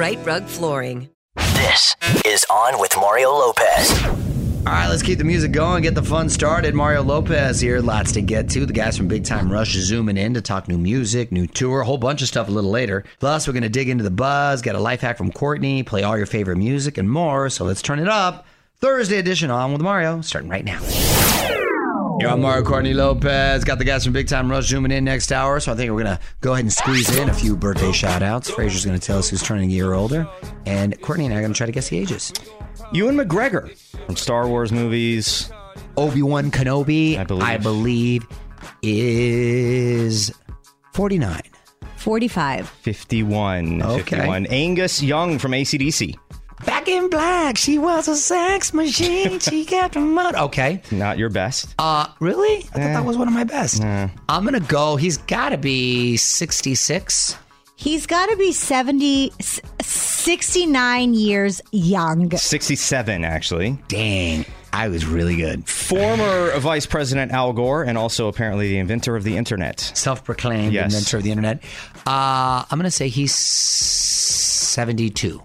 Rite Rug Flooring. This is On with Mario Lopez. All right, let's keep the music going, get the fun started. Mario Lopez here, lots to get to. The guys from Big Time Rush zooming in to talk new music, new tour, a whole bunch of stuff a little later. Plus, we're going to dig into the buzz, get a life hack from Courtney, play all your favorite music, and more. So let's turn it up. Thursday edition on with Mario, starting right now. You're on Mario Courtney Lopez. Got the guys from Big Time Rush zooming in next hour. So I think we're going to go ahead and squeeze in a few birthday shout outs. Fraser's going to tell us who's turning a year older. And Courtney and I are going to try to guess the ages. Ewan McGregor from Star Wars movies. Obi Wan Kenobi, I believe. I believe, is 49. 45. 51. Okay. 51. Angus Young from ACDC. Back in black, she was a sex machine. She kept them out. Okay. Not your best. Uh, really? I thought Eh. that was one of my best. Nah. I'm gonna go. He's got to be 66. He's got to be 70, s- 69 years young. 67, actually. Dang, I was really good. Former Vice President Al Gore, and also apparently the inventor of the internet. Self-proclaimed Yes. inventor of the internet. Uh, I'm gonna say he's 72.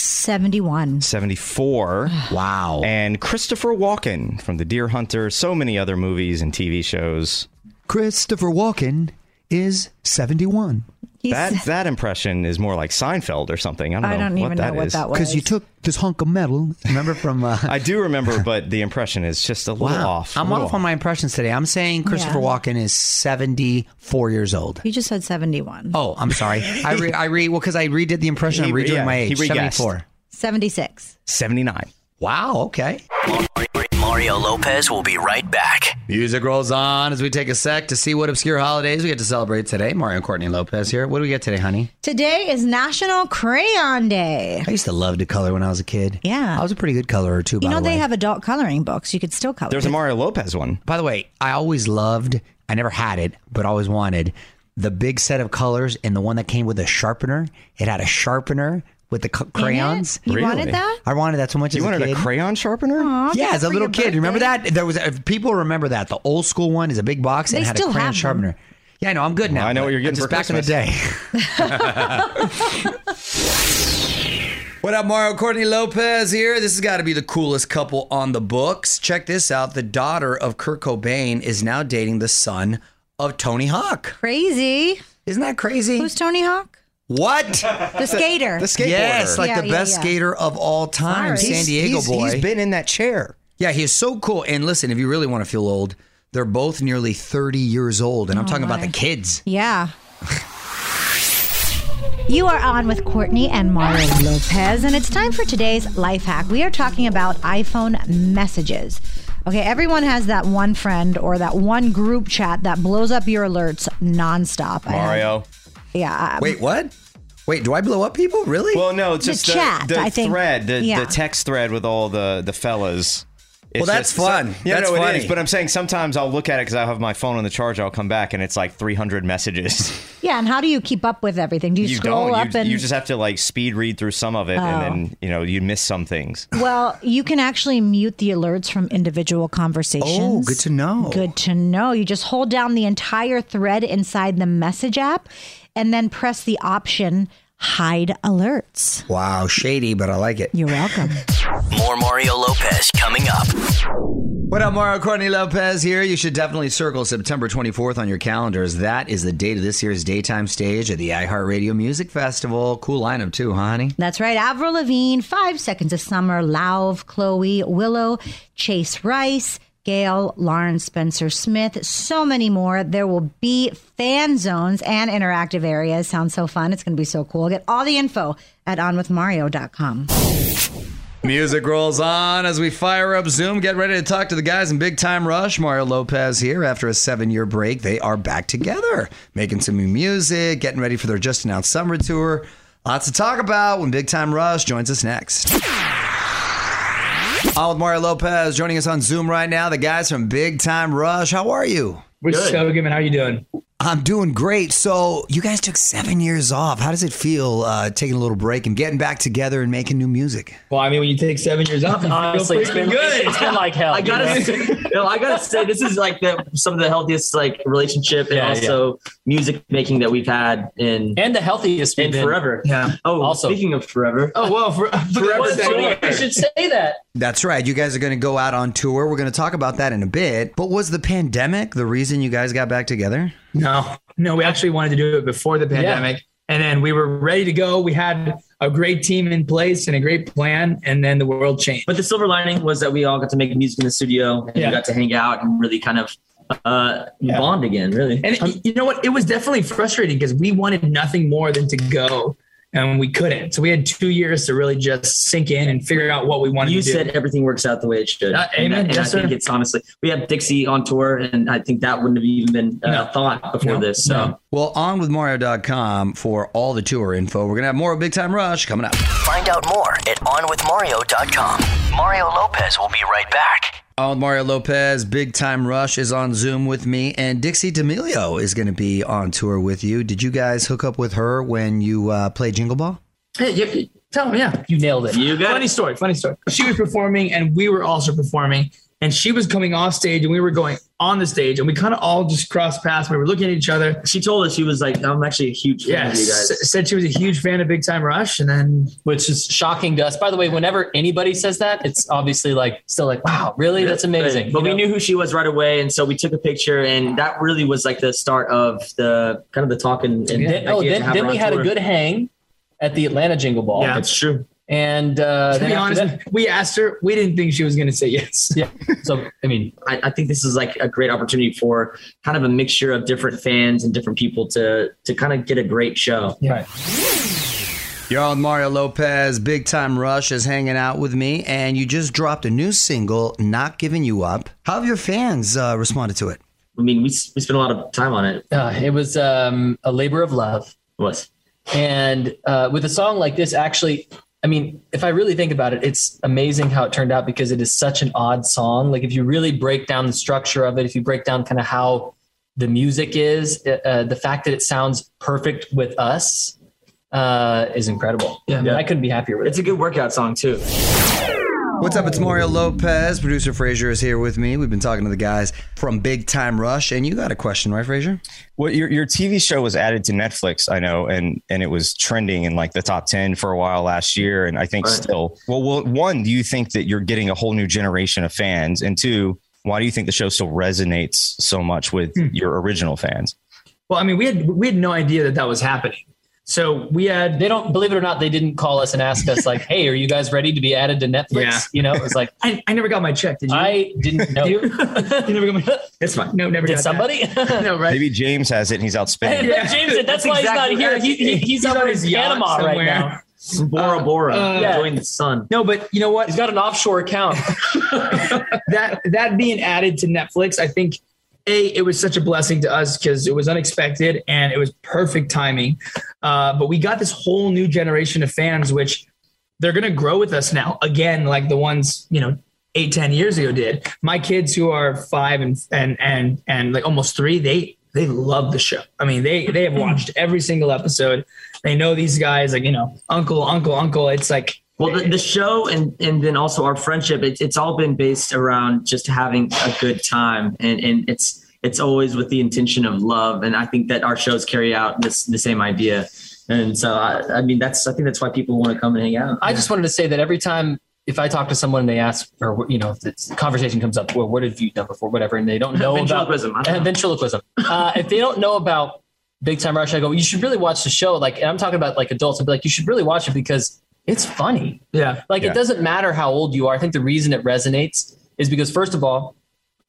71. 74. Wow. And Christopher Walken from The Deer Hunter, so many other movies and TV shows. Christopher Walken is 71. He's, That that impression is more like Seinfeld or something. I don't know I don't what even that know what is. that was. Because you took this hunk of metal. Remember from? Uh, I do remember, but the impression is just a little off. a I'm little off on my impressions today. I'm saying Christopher Yeah. Walken is 74 years old. You just said 71. Oh, I'm sorry. I re, I re well because I redid the impression. I'm He- redoing yeah, my he age. re-guessed. 74. 76. 79. Wow. Okay. Mario Lopez will be right back. Music rolls on as we take a sec to see what obscure holidays we get to celebrate today. Mario and Courtney Lopez here. What do we get today, honey? Today is National Crayon Day. I used to love to color when I was a kid. Yeah. I was a pretty good colorer too. You by know, the they way. have adult coloring books. You could still color. There's a Mario Lopez one. By the way, I always loved. I never had it, but always wanted the big set of colors and the one that came with a sharpener. It had a sharpener with the c- crayons. You Really? wanted that? I wanted that so much You as wanted a a kid. crayon sharpener? Aw, Yeah, as a for little your kid. Remember birthday. that? There was if people remember that. The old school one is a big box and They had still a crayon have them. sharpener. Yeah, I know. I'm good now. I know what you're getting just for back in the day. what up, Mario Courtney Lopez here. This has got to be the coolest couple on the books. Check this out. The daughter of Kurt Cobain is now dating the son of Tony Hawk. Crazy. Isn't that crazy? Who's Tony Hawk? What? The skater. The skateboarder. Yes, like Yeah, the yeah, best yeah. skater of all time, Sorry. San Diego he's, boy. He's been in that chair. Yeah, he is so cool. And listen, if you really want to feel old, they're both nearly 30 years old. And I'm oh, talking about the kids. Yeah. You are on with Courtney and Mario Lopez, and it's time for today's life hack. We are talking about iPhone messages. Okay, everyone has that one friend or that one group chat that blows up your alerts nonstop. I have- Mario. Yeah. I- Wait, what? Wait, do I blow up people? Really? Well, no, it's The just the, chat, the I think. thread, the, Yeah. the text thread with all the, the fellas. It's Well, that's fun. yeah, That's no, funny. is. But I'm saying sometimes I'll look at it because I have my phone on the charge. I'll come back and it's like 300 messages. Yeah, and how do you keep up with everything? Do you, you scroll don't. up You, and you just have to like speed read through some of it, Oh. and then oh. you know you miss some things. Well, you can actually mute the alerts from individual conversations. Oh, good to know. Good to know. You just hold down the entire thread inside the message app and then press the option hide alerts. wow, shady, but I like it. You're welcome. More Mario Lopez coming up. What up, Mario Courtney Lopez here. You should definitely circle September 24th on your calendars. That is the date of this year's daytime stage at the iHeartRadio Music Festival. Cool lineup, too, huh, honey? That's right. Avril Lavigne, Five Seconds of Summer, Lauv, Chloe, Willow, Chase Rice, GAYLE, Lauren Spencer Smith, so many more. There will be fan zones and interactive areas. Sounds so fun. It's going to be so cool. Get all the info at onwithmario.com. Music rolls on as we fire up Zoom. Get ready to talk to the guys in Big Time Rush. Mario Lopez here. After a seven year break, they are back together, making some new music, getting ready for their just announced summer tour. Lots to talk about when Big Time Rush joins us next. On with Mario Lopez joining us on Zoom right now. The guys from Big Time Rush. How are you? We're so good, man. How you doing? I'm doing great. So you guys took seven years off. How does it feel uh, taking a little break and getting back together and making new music? Well, I mean, when you take seven years off, Honestly, feel it's pretty been, good. it's been like hell. I gotta you know? say- no, I gotta say, this is like the some of the healthiest like relationship and Yeah, also music making that we've had in and the healthiest in been. forever. Yeah. Oh, Also- speaking of forever. Oh, well, for, forever. Well, second should say that. That's right. You guys are going to go out on tour. We're going to talk about that in a bit. But was the pandemic the reason you guys got back together? No, no, we actually wanted to do it before the pandemic. And then we were ready to go. We had a great team in place and a great plan. And then the world changed. But the silver lining was that we all got to make music in the studio and Yeah. we got to hang out and really kind of uh, Yeah. bond again, really. And you know what? It was definitely frustrating because we wanted nothing more than to go and we couldn't. So we had two years to really just sink in and figure out what we wanted You to do. said everything works out the way it should. Uh, and, amen. and Yes, I think sir. it's honestly, we have Dixie on tour, and I think that wouldn't have even been uh, No. thought before No. this. So. No. Well, on with Mario.com for all the tour info. We're going to have more of Big Time Rush coming up. Find out more at onwithmario.com. Mario Lopez will be right back. On Mario Lopez, Big Time Rush is on Zoom with me, and Dixie D'Amelio is going to be on tour with you. Did you guys hook up with her when you uh, played Jingle Ball? Hey, you, tell me, yeah. You nailed it. You got funny it. story, funny story. She was performing and we were also performing. And she was coming off stage and we were going on the stage and we kind of all just crossed paths. We were looking at each other. She told us she was like, I'm actually a huge fan Yeah, of you guys. s- said she was a huge fan of Big Time Rush. And then Which is shocking to us. By the way, whenever anybody says that, it's obviously like still like, wow, really? That's amazing. But You we know? knew who she was right away, and so we took a picture, and that really was like the start of the kind of the talking. And Then, oh, idea to then, then we had a good hang at the Atlanta Jingle Ball. Yeah. It's true. And uh, to be honest, that- we asked her. We didn't think she was going to say yes. yeah. So I mean, I, I think this is like a great opportunity for kind of a mixture of different fans and different people to to kind of get a great show. right. You're on Mario Lopez. Big Time Rush is hanging out with me, and you just dropped a new single, Not Giving You Up. How have your fans uh, responded to it? I mean, we we spent a lot of time on it. Uh, it was um, a labor of love. It was And uh, with a song like this, actually, I mean, if I really think about it, it's amazing how it turned out because it is such an odd song. Like if you really break down the structure of it, if you break down kind of how the music is, uh, uh, the fact that it sounds perfect with us uh, is incredible. Yeah, I couldn't be happier with it. it's a good workout song too. What's up? It's oh. Mario Lopez. Producer Frazier is here with me. We've been talking to the guys from Big Time Rush, and you got a question, right, Frazier? Well, your your TV show was added to Netflix, I know, and and it was trending in like the top ten for a while last year, and I think Right. still. Well, well, one, do you think that you're getting a whole new generation of fans, and two, why do you think the show still resonates so much with hmm. your original fans? Well, I mean, we had we had no idea that that was happening. So we had They don't believe it or not. They didn't call us and ask us like, "Hey, are you guys ready to be added to Netflix?" Yeah. You know, it was like I, I never got my check. Did you? I didn't know. you? you never got my. It's fine. No, never. Did got somebody? No, right? Maybe James has it, and he's out spinning. Yeah. James, that's, That's why exactly he's not here. He, he, he's, He's over on in his yacht Panama right now. Bora Bora, Uh, yeah. enjoying the sun. No, but you know what? He's got an offshore account. that that being added to Netflix, I think a it was such a blessing to us because it was unexpected and it was perfect timing. Uh, but we got this whole new generation of fans, which they're gonna grow with us now again, like the ones you know eight ten years ago did. My kids who are five and and and and like almost three, they they love the show. I mean, they they have watched every single episode. They know these guys, like you know, uncle, uncle, uncle. It's like Well, the, the show and and then also our friendship, it's it's all been based around just having a good time, and and it's it's always with the intention of love, and I think that our shows carry out this the same idea, and so I, I mean that's I think that's why people want to come and hang out. I just wanted to say that every time if I talk to someone and they ask, or you know, if the conversation comes up, well, what have you done before, whatever, and they don't know about Ventriloquism, Uh, know. ventriloquism. Uh, if they don't know about Big Time Rush, I go, you should really watch the show. Like, and I'm talking about like adults. I'd be like, you should really watch it because it's funny. yeah, Like, Yeah. it doesn't matter how old you are. I think the reason it resonates is because first of all,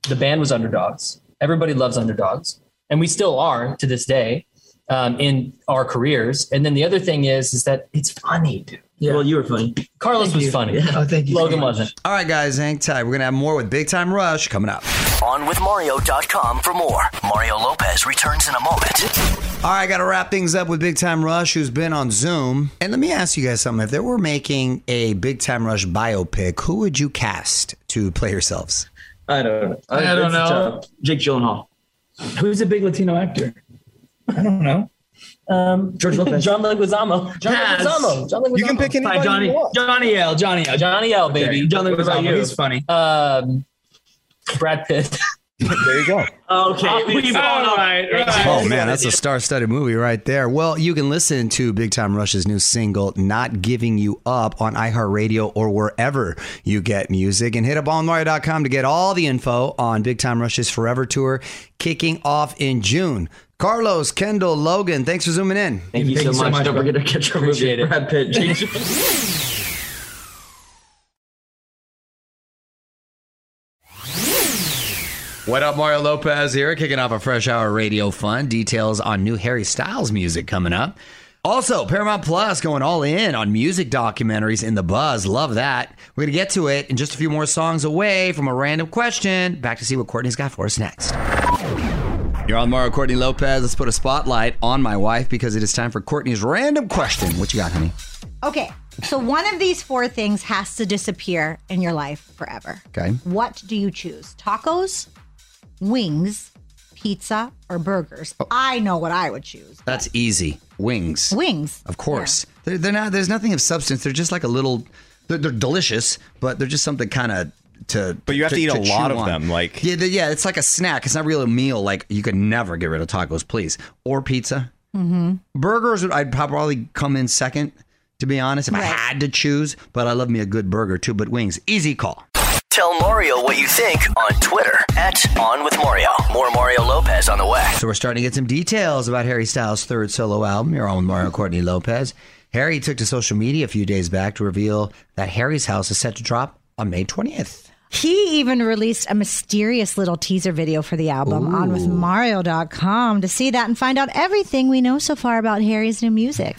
the band was underdogs. Everybody loves underdogs, and we still are to this day um, in our careers. And then the other thing is, is that it's funny, dude. Yeah. Well, you were funny. Carlos was funny. oh, thank you. Logan wasn't. All right, guys, hang tight. We're going to have more with Big Time Rush coming up. OnWithMario.com for more. Mario Lopez returns in a moment. All right, got to wrap things up with Big Time Rush, who's been on Zoom. And let me ask you guys something. If they were making a Big Time Rush biopic, who would you cast to play yourselves? I don't know. I don't uh, know. Jake Gyllenhaal. Who's a big Latino actor? I don't know. Um, George Lopez. John Leguizamo. John Yes. Leguizamo. John Leguizamo. You can pick anybody Hi, Johnny. you want. Johnny L. Johnny L. Johnny L, baby. Okay. John Leguizamo. He's funny. Um, Brad Pitt. There you go. Okay, we've gone right, right. Oh man, that's a star-studded movie right there. Well, you can listen to Big Time Rush's new single "Not Giving You Up" on iHeartRadio or wherever you get music, and hit up onmario.com to get all the info on Big Time Rush's Forever Tour kicking off in June. Carlos, Kendall, Logan, thanks for zooming in. Thank you Thank so you so much. much, Don't forget to catch our Appreciate movie, it. Brad Pitt. Jake What up, Mario Lopez here, kicking off a fresh hour radio fun. Details on new Harry Styles music coming up. Also, Paramount Plus going all in on music documentaries in the buzz. Love that. We're going to get to it in just a few more songs away from a random question. Back to see what Courtney's got for us next. You're on Mario Courtney Lopez. Let's put a spotlight on my wife because it is time for Courtney's random question. What you got, honey? Okay, so one of these four things has to disappear in your life forever. Okay. What do you choose? Tacos, wings, pizza, or burgers? Oh. I know what I would choose. That's easy. Wings. Wings. Of course. They're, they're not. There's nothing of substance. They're just like a little. They're, they're delicious, but they're just something kind of to. But you have to eat a lot of on. them, like- yeah, they- yeah. It's like a snack. It's not really a meal. Like you could never get rid of tacos, please, or pizza. Mm-hmm. Burgers, I'd probably come in second, to be honest, if I had to choose. But I love me a good burger too. But wings, easy call. Tell Mario what you think on Twitter at On With Mario. More Mario Lopez on the way. So we're starting to get some details about Harry Styles' third solo album. You're on with Mario Courtney Lopez. Harry took to social media a few days back to reveal that Harry's House is set to drop on May 20th. He even released a mysterious little teaser video for the album on with Mario.com to see that and find out everything we know so far about Harry's new music.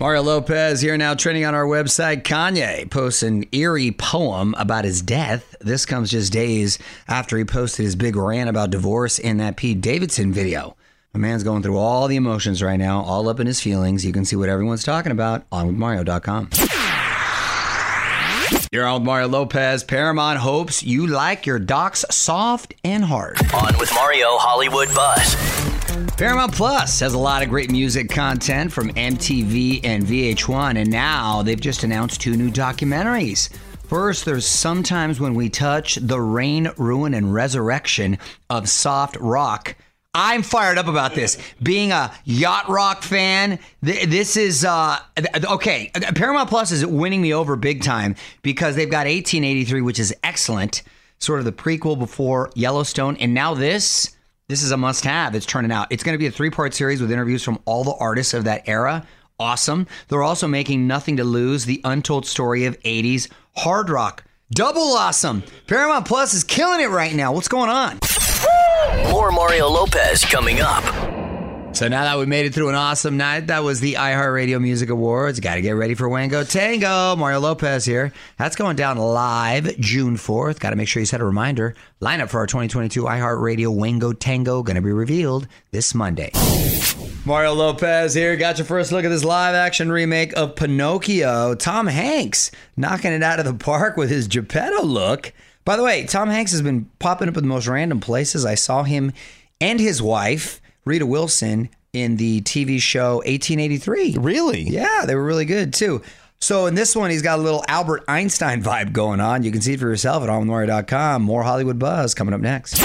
Mario Lopez here now trending on our website. Kanye posts an eerie poem about his death. This comes just days after he posted his big rant about divorce in that Pete Davidson video. A man's going through all the emotions right now, all up in his feelings. You can see what everyone's talking about on with Mario.com. You're on with Mario Lopez. Paramount hopes you like your docs soft and hard. On with Mario Hollywood Buzz. Paramount Plus has a lot of great music content from MTV and VH1, and now they've just announced two new documentaries. First, there's Sometimes When We Touch the Reign, Ruin, and Resurrection of Soft Rock. I'm fired up about this. Being a yacht rock fan, th- this is uh okay. Paramount Plus is winning me over big time because they've got 1883, which is excellent, sort of the prequel before Yellowstone, and now this. This is a must-have. It's turning out. It's going to be a three-part series with interviews from all the artists of that era. Awesome. They're also making Nothing to Lose, the untold story of 80s hard rock. Double awesome. Paramount Plus is killing it right now. What's going on? More Mario Lopez coming up. So now that we made it through an awesome night, that was the iHeartRadio Music Awards. Got to get ready for Wango Tango. Mario Lopez here. That's going down live June 4th. Got to make sure you set a reminder. Lineup for our 2022 iHeartRadio Wango Tango going to be revealed this Monday. Mario Lopez here. Got your first look at this live action remake of Pinocchio. Tom Hanks knocking it out of the park with his Geppetto look. By the way, Tom Hanks has been popping up in the most random places. I saw him and his wife, Rita Wilson, in the TV show 1883. Really? Yeah, they were really good too. So in this one, he's got a little Albert Einstein vibe going on. You can see it for yourself at onwithmario.com. More Hollywood buzz coming up next.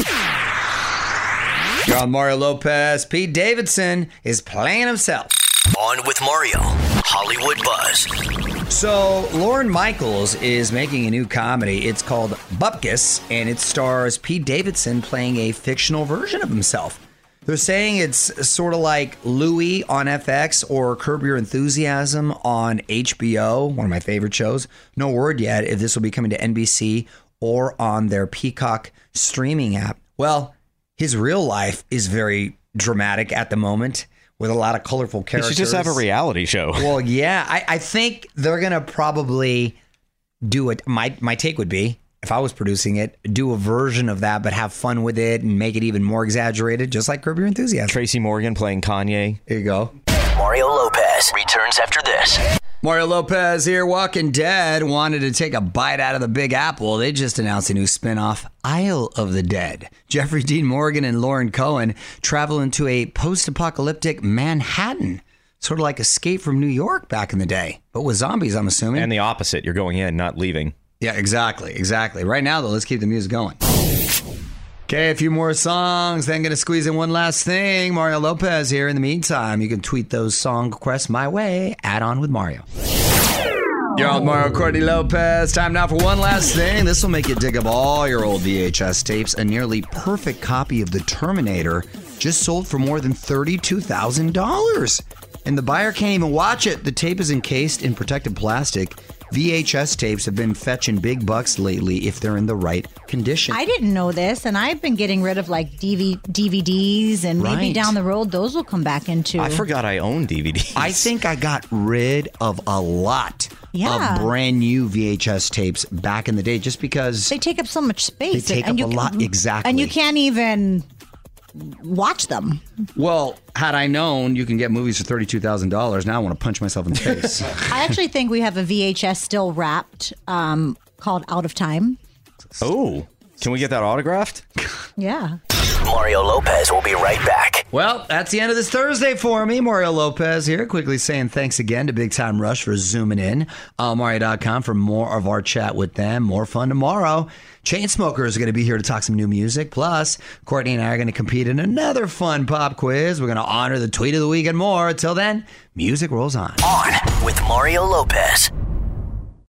You're on Mario Lopez. Pete Davidson is playing himself. On with Mario Hollywood Buzz. So, Lorne Michaels is making a new comedy. It's called Bupkis, and it stars Pete Davidson playing a fictional version of himself. They're saying it's sort of like Louie on FX or Curb Your Enthusiasm on HBO, one of my favorite shows. No word yet if this will be coming to NBC or on their Peacock streaming app. Well, his real life is very dramatic at the moment with a lot of colorful He characters. should just have a reality show. Well, yeah, I, I think they're gonna probably do it. My my take would be if I was producing it, do a version of that, but have fun with it and make it even more exaggerated, just like Curb Your Enthusiasm. Tracy Morgan playing Kanye. There you go. Mario Lopez returns after this. Mario Lopez here. Walking Dead wanted to take a bite out of the Big Apple. They just announced a new spinoff, Isle of the Dead. Jeffrey Dean Morgan and Lauren Cohan travel into a post-apocalyptic Manhattan, sort of like Escape from New York back in the day, but with zombies. I'm assuming. And the opposite. You're going in, not leaving. Yeah, exactly, exactly. Right now, though, let's keep the music going. Okay, a few more songs, then gonna squeeze in one last thing. Mario Lopez here. In the meantime, you can tweet those song requests my way. Add on with Mario. On Mario Courtney Lopez. Time now for one last thing. This will make you dig up all your old VHS tapes. A nearly perfect copy of The Terminator just sold for more than $32,000. And the buyer can't even watch it. The tape is encased in protected plastic VHS tapes have been fetching big bucks lately if they're in the right condition. I didn't know this, and I've been getting rid of like DV- DVDs, and maybe down the road those will come back into. I forgot I own DVDs. I think I got rid of a lot Yeah. of brand new VHS tapes back in the day just because They take up so much space. They take and up you, a lot- exactly. And you can't even watch them. Well, had I known you can get movies for thirty-two thousand dollars, now I want to punch myself in the face. I actually think we have a VHS still wrapped um, called Out of Time. Oh, can we get that autographed? Yeah. Mario Lopez will be right back. Well, that's the end of this Thursday for me. Mario Lopez here, quickly saying thanks again to Big Time Rush for zooming in. Uh, Mario.com for more of our chat with them. More fun tomorrow. Chainsmokers is going to be here to talk some new music. Plus, Courtney and I are going to compete in another fun pop quiz. We're going to honor the tweet of the week and more. Till then, music rolls on. On with Mario Lopez.